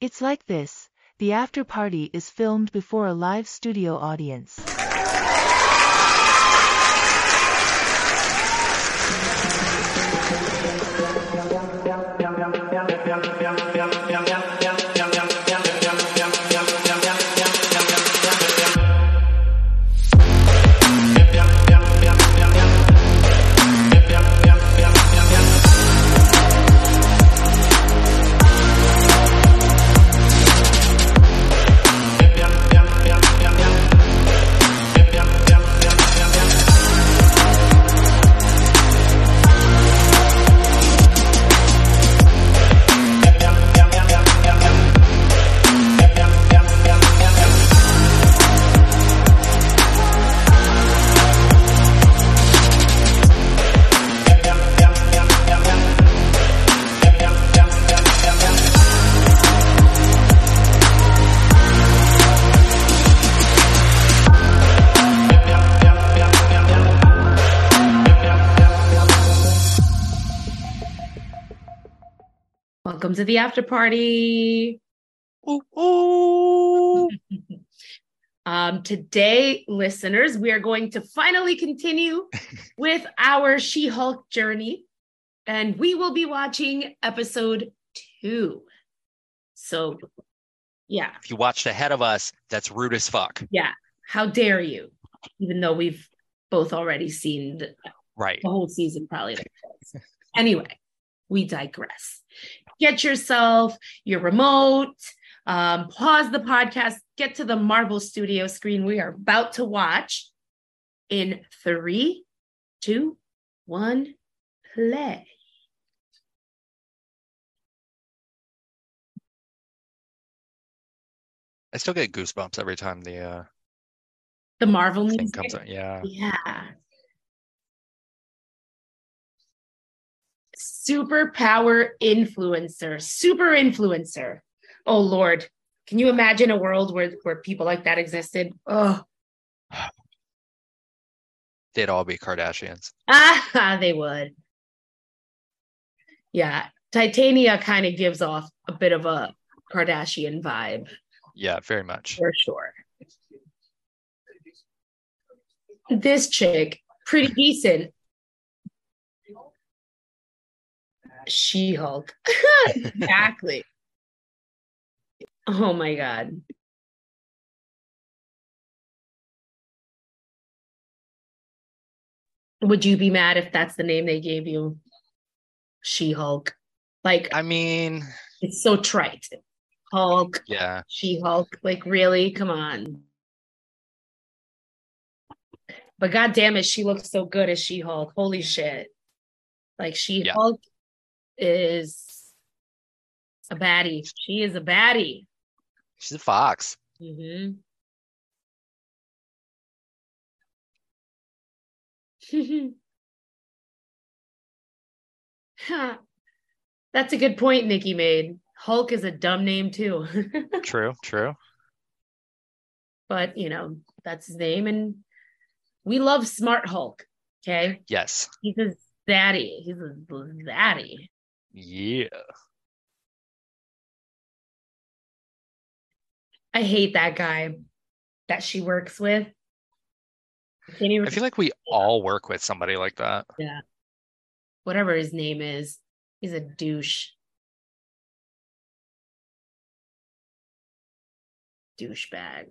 It's like this. The after party is filmed before a live studio audience. Welcome to the after party. Ooh, ooh. Um, today, listeners, we are going to finally continue with our She Hulk journey, and we will be watching episode two. So, yeah, If you watched ahead of us, that's rude as fuck. yeah. How dare you? Even though we've both already seen the, Right. the whole season, probably. anyway, we digress. Get yourself your remote, um, pause the podcast, get to the Marvel Studio screen we are about to watch in three, two, one, play. I still get goosebumps every time the uh, The Marvel music. comes out. Yeah. Yeah. Superpower influencer, super influencer. Oh Lord, can you imagine a world where where people like that existed? Oh, They'd all be Kardashians. ah, they would. Yeah, Titania kind of gives off a bit of a Kardashian vibe Yeah, very much. for sure. This chick, pretty decent. She Hulk. exactly. Oh my God. Would you be mad if that's the name they gave you? She Hulk. Like, I mean, it's so trite. Hulk, yeah. She Hulk. Like, really? Come on. But god damn it, she looks so good as She Hulk. Holy shit. Like, She Hulk is a baddie. She is a baddie. She's a fox. hmm That's a good point Nikki made. Hulk is a dumb name too. True, true. but you know, that's his name and we love Smart Hulk. Okay. Yes. He's a zaddy. He's a zaddy. Yeah. I hate that guy that she works with. I even I feel like we all work with somebody like that. Yeah. Whatever his name is, he's a douche. Douchebag.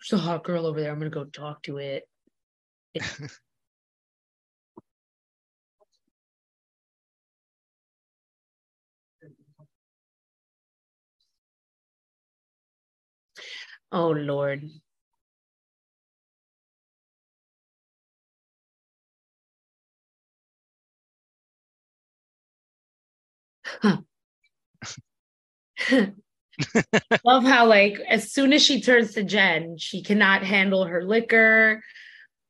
There's a hot girl over there. I'm gonna go talk to it. oh Lord. Love how like as soon as she turns to Jen, she cannot handle her liquor.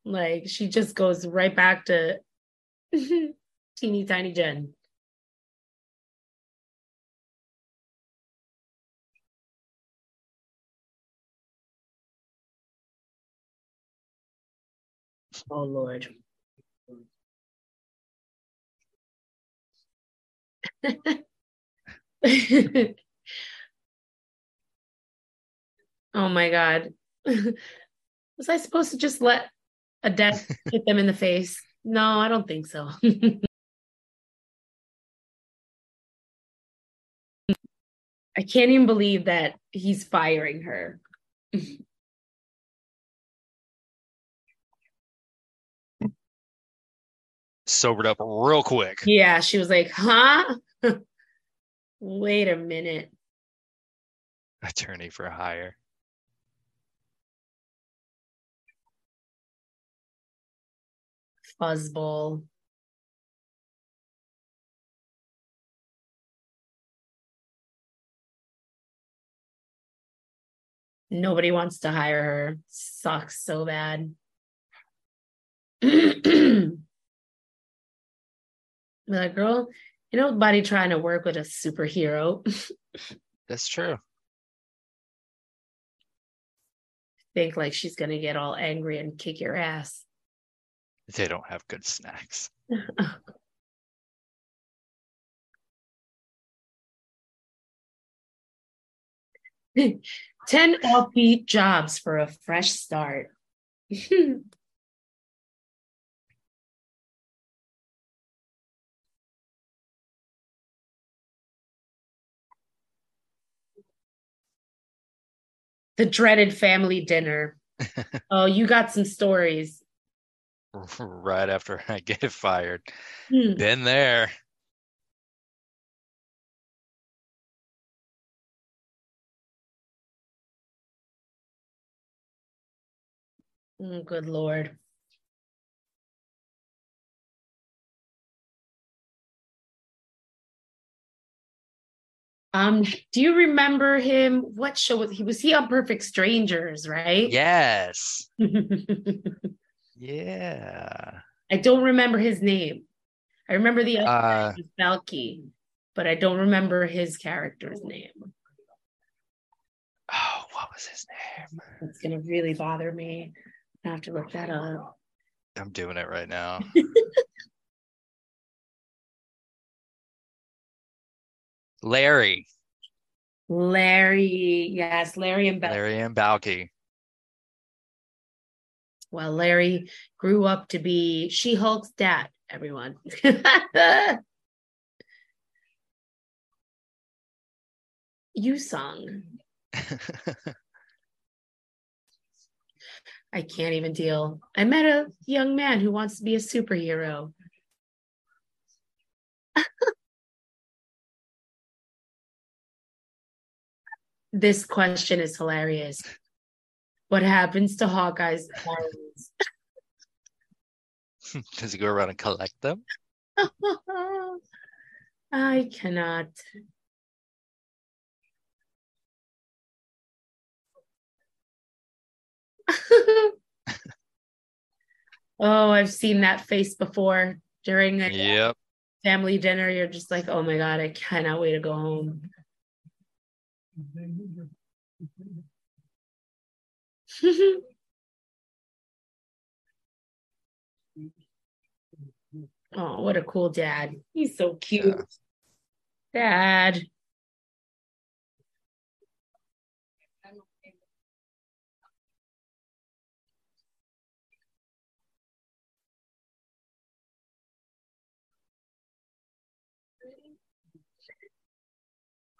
Like she just goes right back to teeny tiny Jen. Oh Lord. oh my god. Was I supposed to just let a desk hit them in the face? No, I don't think so. I can't even believe that he's firing her. Sobered up real quick. Yeah, she was like, huh? Wait a minute. Attorney for hire. Fuzzball. Nobody wants to hire her. Sucks so bad. like, girl, you know, nobody trying to work with a superhero. That's true. Think like she's gonna get all angry and kick your ass. They don't have good snacks. 10 LP jobs for a fresh start. The dreaded family dinner. oh, you got some stories. right after I get fired. Hmm. Been there. Oh, good lord. Um, do you remember him? What show was he? Was he on Perfect Strangers, right? Yes. Yeah. I don't remember his name. I remember the other Uh, Balki, but I don't remember his character's name. oh, what was his name? It's gonna really bother me. I have to look that up. I'm doing it right now. Larry. Larry, yes, Larry and Bell. Larry and Balki. Well, Larry grew up to be She Hulk's dad, everyone. you sung. I can't even deal. I met a young man who wants to be a superhero. this question is hilarious. What happens to Hawkeye's arms? Does he go around and collect them? I cannot. oh, I've seen that face before during a Yep. family dinner. You're just like, oh my God, I cannot wait to go home. Oh, what a cool dad. He's so cute. Yeah. Dad.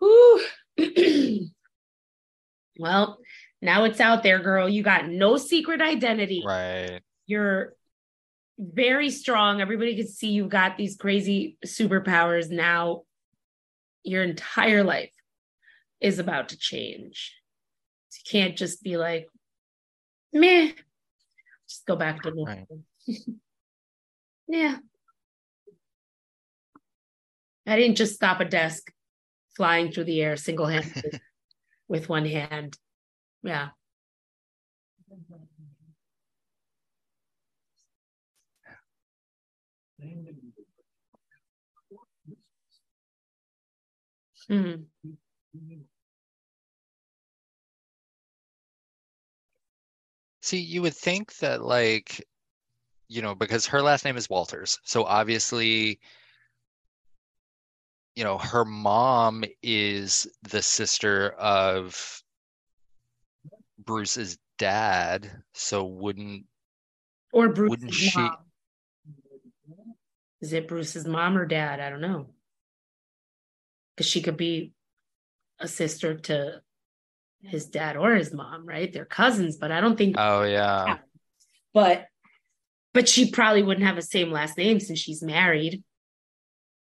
Whew. well, now it's out there, girl. You got no secret identity. Right. You're very strong. Everybody can see you've got these crazy superpowers now. Your entire life is about to change. You can't just be like, meh, just go back to normal. Right. yeah. I didn't just stop a desk flying through the air single handed with one hand. Yeah. Mhm. See, you would think that like, you know, because her last name is Walters, so obviously you know, her mom is the sister of Bruce's dad, so wouldn't Or Bruce's Wouldn't she- mom. Is it Bruce's mom or dad? I don't know. Because she could be a sister to his dad or his mom, right? They're cousins, but I don't think oh yeah. but but she probably wouldn't have the same last name since she's married.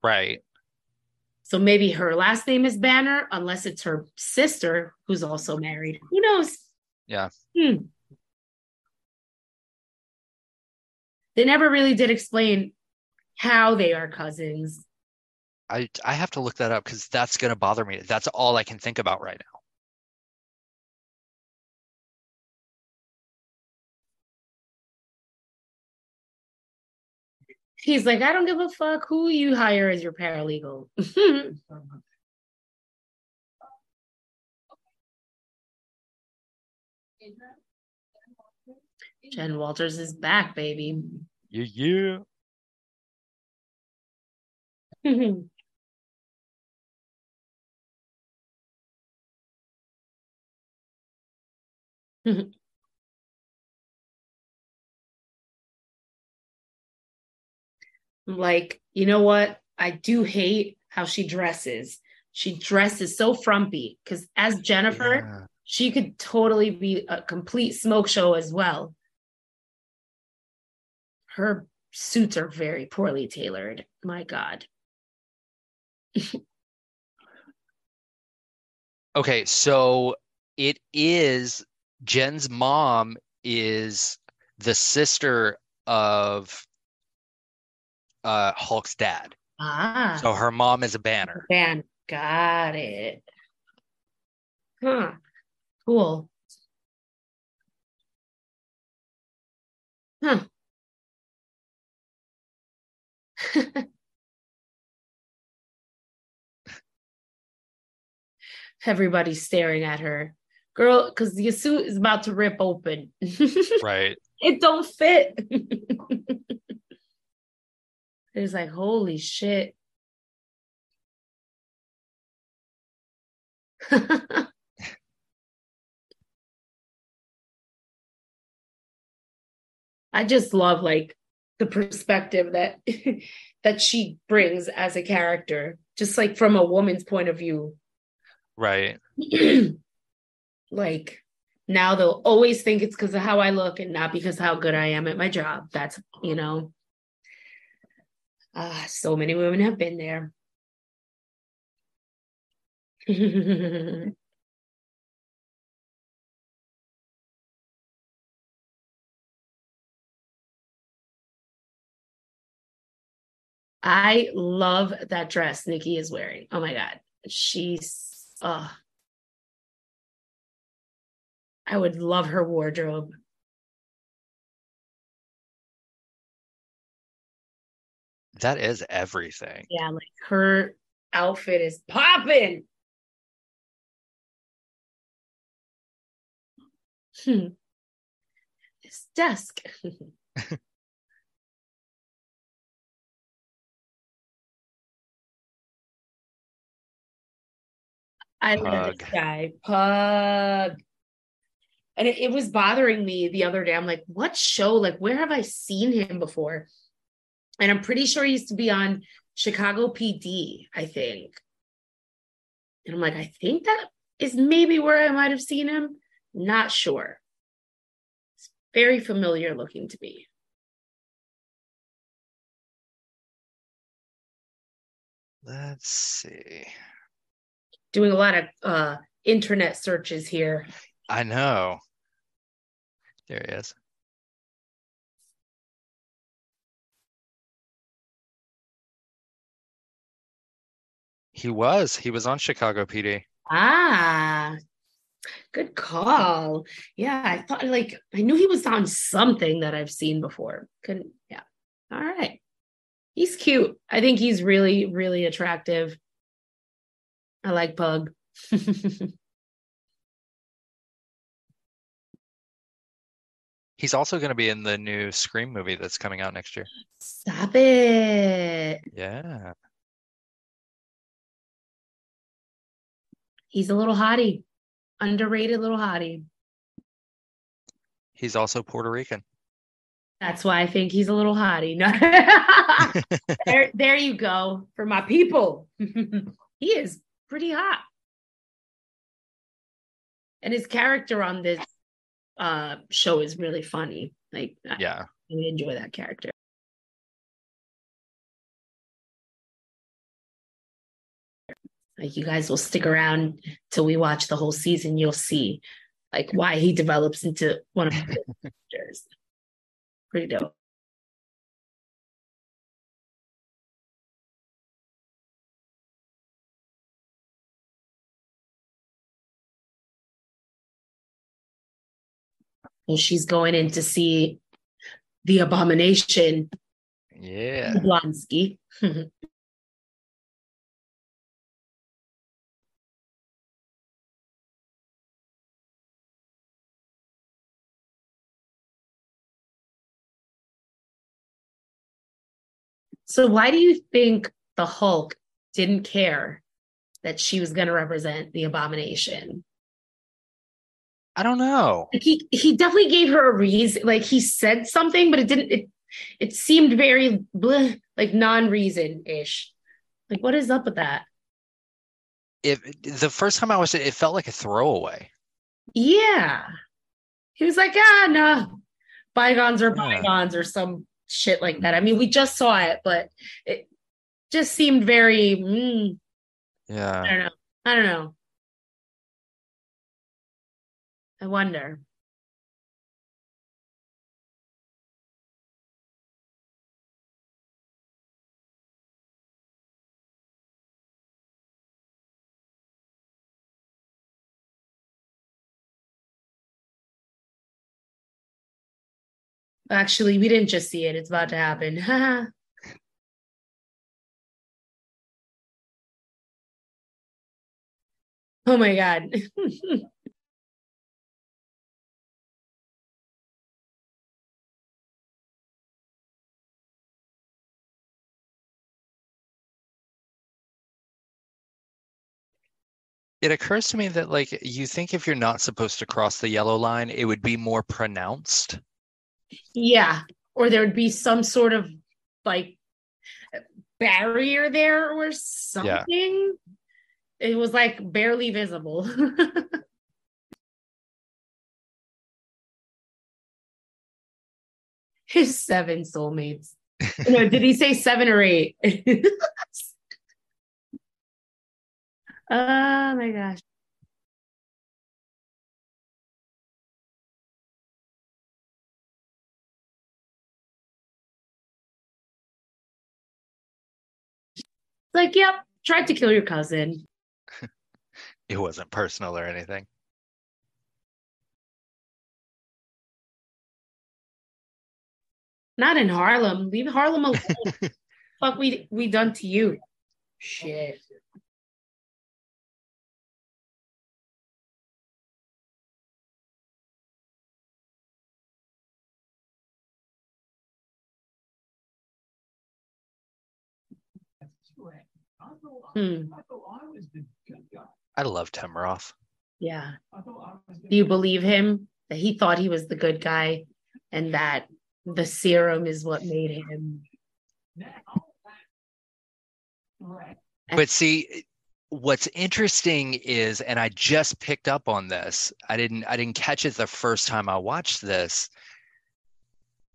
Right. So maybe her last name is Banner, unless it's her sister who's also married. Who knows? Yeah. Hmm. They never really did explain how they are cousins. I I have to look that up because that's gonna bother me. That's all I can think about right now. He's like, I don't give a fuck who you hire as your paralegal. Jen Walters is back, baby. Yeah, yeah. like, you know what? I do hate how she dresses. She dresses so frumpy because as Jennifer, Yeah. she could totally be a complete smoke show as well. Her suits are very poorly tailored. My God. Okay, so it is Jen's mom is the sister of uh Hulk's dad. Ah, So her mom is a banner. man, got it. Huh. Cool. Huh. Everybody's staring at her. Girl, because the suit is about to rip open. Right. it don't fit. it's like, holy shit. I just love like the perspective that that she brings as a character, just like from a woman's point of view. Right. like now they'll always think it's because of how I look and not because how good I am at my job. That's you know. Ah, so many women have been there. I love that dress Nikki is wearing. Oh my god. She's uh I would love her wardrobe. That is everything. Yeah, like her outfit is popping. Hmm. This desk. I love this guy. Pug. And it, it was bothering me the other day. I'm like, what show? Like, where have I seen him before? And I'm pretty sure he used to be on Chicago PD, I think. And I'm like, I think that is maybe where I might have seen him. Not sure. It's very familiar looking to me. Let's see. Doing a lot of uh internet searches here. I know. There he is. He was. He was on Chicago PD. Ah, good call. Yeah, I thought like I knew he was on something that I've seen before. Couldn't, yeah. All right. He's cute. I think he's really, really attractive. I like Pug. He's also going to be in the new Scream movie that's coming out next year. Stop it. Yeah. He's a little hottie, underrated little hottie. He's also Puerto Rican. That's why I think he's a little hottie. No. there, there you go for my people. he is pretty hot. And his character on this uh, show is really funny. Like, Yeah. I enjoy that character. Like, you guys will stick around till we watch the whole season. You'll see, like, why he develops into one of the characters. Pretty dope. Well, she's going in to see the abomination, Yeah. Blonsky. so, why do you think the Hulk didn't care that she was going to represent the abomination? I don't know. Like he he definitely gave her a reason. Like he said something, but it didn't. It it seemed very bleh, like non-reason ish. Like what is up with that? If the first time I watched it, it felt like a throwaway. Yeah, he was like, ah, no, bygones are Yeah. bygones or some shit like that. I mean, we just saw it, but it just seemed very. Mm, I Yeah. don't know. I don't know. I wonder. Actually, we didn't just see it. It's about to happen. oh my God. It occurs to me that like you think if you're not supposed to cross the yellow line, it would be more pronounced. Yeah. Or there would be some sort of like barrier there or something. It was like barely visible. His seven soulmates. no, did he say seven or eight? oh my gosh. Like, yep, tried to kill your cousin. It wasn't personal or anything. Not in Harlem. Leave Harlem alone. Fuck we we done to you. Shit. Hmm. I love Tim Roth. Yeah. Do you believe him that he thought he was the good guy and that the serum is what made him? But see, what's interesting is, and I just picked up on this. I didn't I didn't catch it the first time I watched this.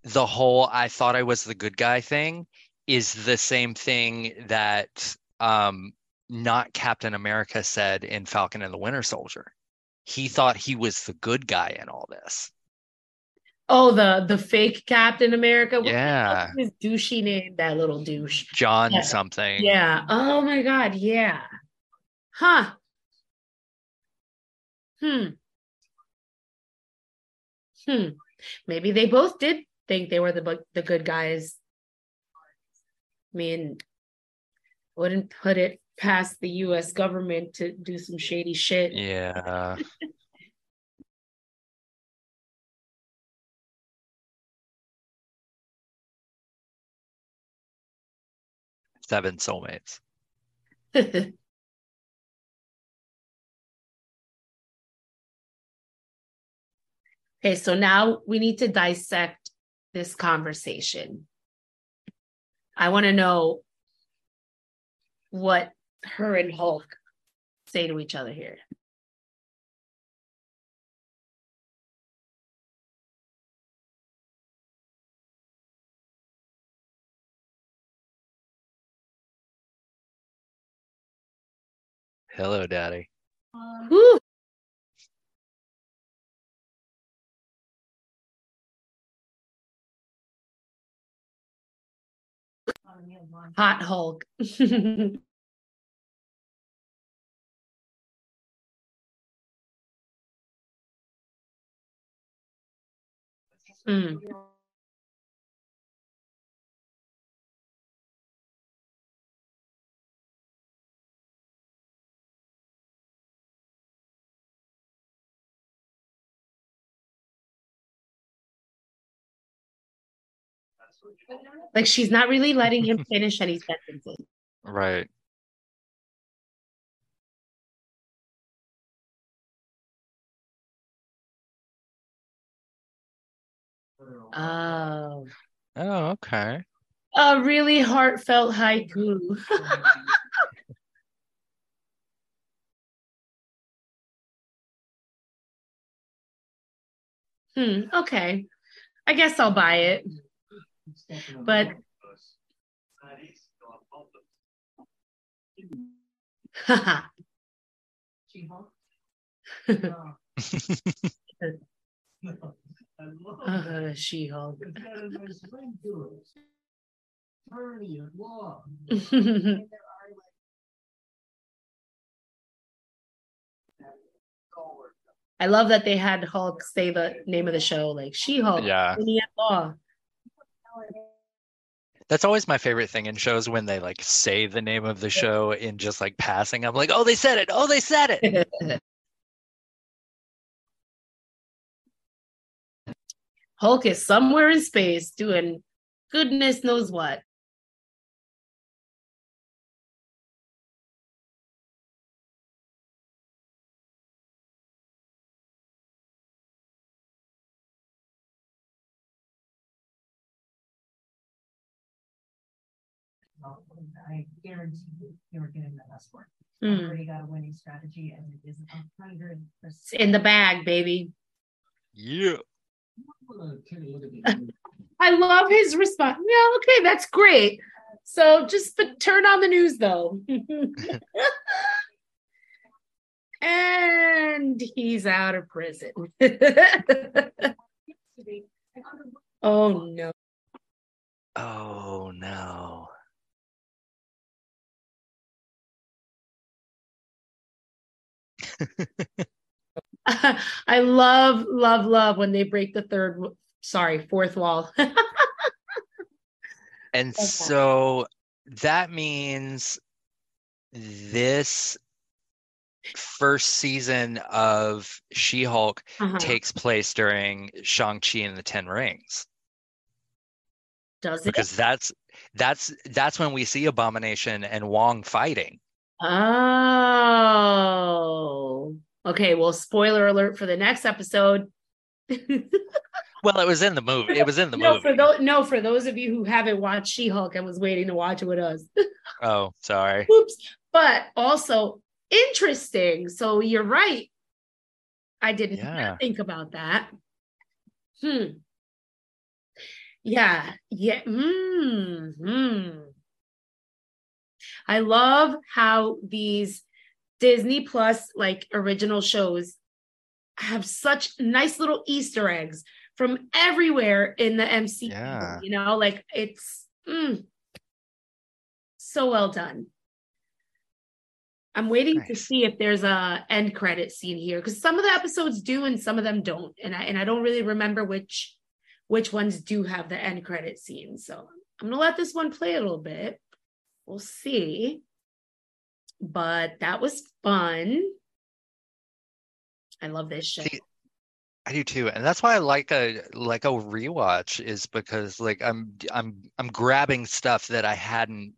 The whole I thought I was the good guy thing is the same thing that um not Captain America said in Falcon and the Winter Soldier. He thought he was the good guy in all this. Oh, the the fake Captain America. What Yeah. his douchey name? That little douche. John Yeah. something. Yeah. Oh my God. Yeah. Huh. Hmm. Hmm. Maybe they both did think they were the the good guys. I mean, wouldn't put it past the US government to do some shady shit. Yeah. Seven soulmates. okay, so now we need to dissect this conversation. I want to know what her and Hulk say to each other here. Hello, Daddy. Um, Whew. Hot Hulk. Mm. Like she's not really letting him finish any sentences. Right. Oh, Oh, okay. a really heartfelt haiku. hmm, okay. I guess I'll buy it. But uh, She-Hulk. I love that they had Hulk say the name of the show, like She-Hulk, Yeah. law. That's always my favorite thing in shows when they like say the name of the show in just like passing. I'm like, oh, they said it. Oh, they said it. Hulk is somewhere in space doing goodness knows what. I guarantee you, you're getting the best work. Hmm. You already got a winning strategy and it is a hundred percent. in the bag, baby. Yeah. I love his response. Yeah, okay, that's great. So just but turn on the news though. and he's out of prison. oh no. Oh no. I love, love, love when they break the third, sorry, fourth wall. And Okay. so that means this first season of She-Hulk Uh-huh. takes place during Shang-Chi and the Ten Rings. Does it? Because that's that's that's when we see Abomination and Wong fighting. Oh, okay. Well, spoiler alert for the next episode. Well, it was in the movie. It was in the no, movie. for those no, for those of you who haven't watched She-Hulk and was waiting to watch it with us. Oh, sorry. Oops. But also interesting. So you're right. I didn't Yeah. think about that. Hmm. Yeah. Yeah. Hmm. I love how these Disney Plus like original shows have such nice little Easter eggs from everywhere in the MCU. Yeah. You know, like it's mm, so well done. I'm waiting to see if there's a end credit scene here because some of the episodes do and some of them don't, and I and I don't really remember which which ones do have the end credit scene. So I'm gonna let this one play a little bit. We'll see. But that was fun. I love this show. See, I do too, and that's why I like a like a rewatch is because like I'm I'm I'm grabbing stuff that I hadn't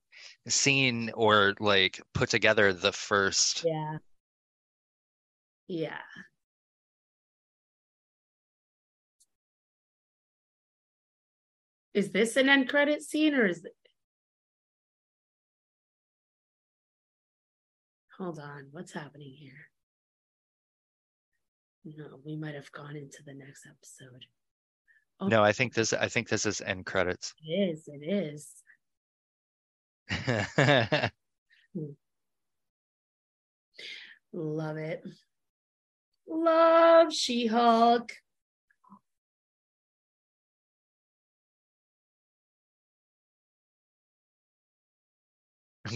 seen or like put together the first. Yeah. Yeah. Is this an end credit scene or is Hold on, what's happening here? No, we might have gone into the next episode. Oh, No, I think this I think this is end credits. it is. It is. Hmm. Love it. Love She Hulk.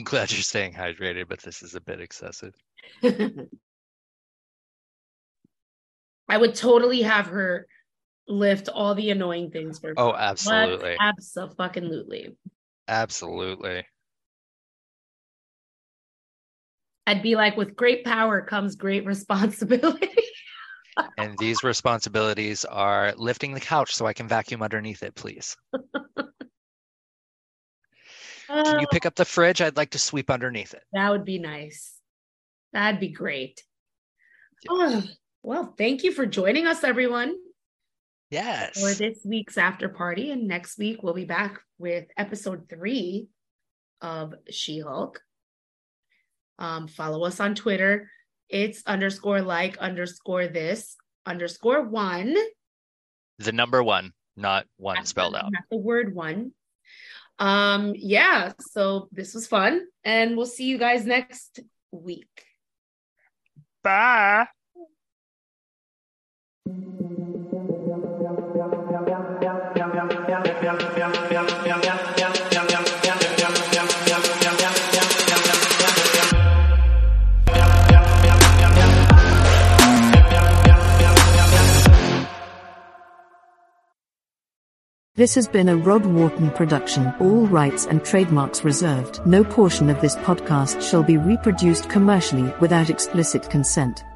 I'm glad you're staying hydrated, but this is a bit excessive. I would totally have her lift all the annoying things for me. Oh, absolutely. Absolutely. Absolutely. I'd be like, with great power comes great responsibility. And these responsibilities are lifting the couch so I can vacuum underneath it, please. Can you pick up the fridge? I'd like to sweep underneath it. That would be nice. That'd be great. Oh, well, thank you for joining us, everyone, Yes. for this week's after party. And next week, we'll be back with episode three of She Hulk. Um, follow us on Twitter. It's underscore like underscore this underscore one. The number one, not one spelled out. Not the word one. Um, yeah, so this was fun, and we'll see you guys next week. Bye. This has been a Rod Wharton production, all rights and trademarks reserved. No portion of this podcast shall be reproduced commercially without explicit consent.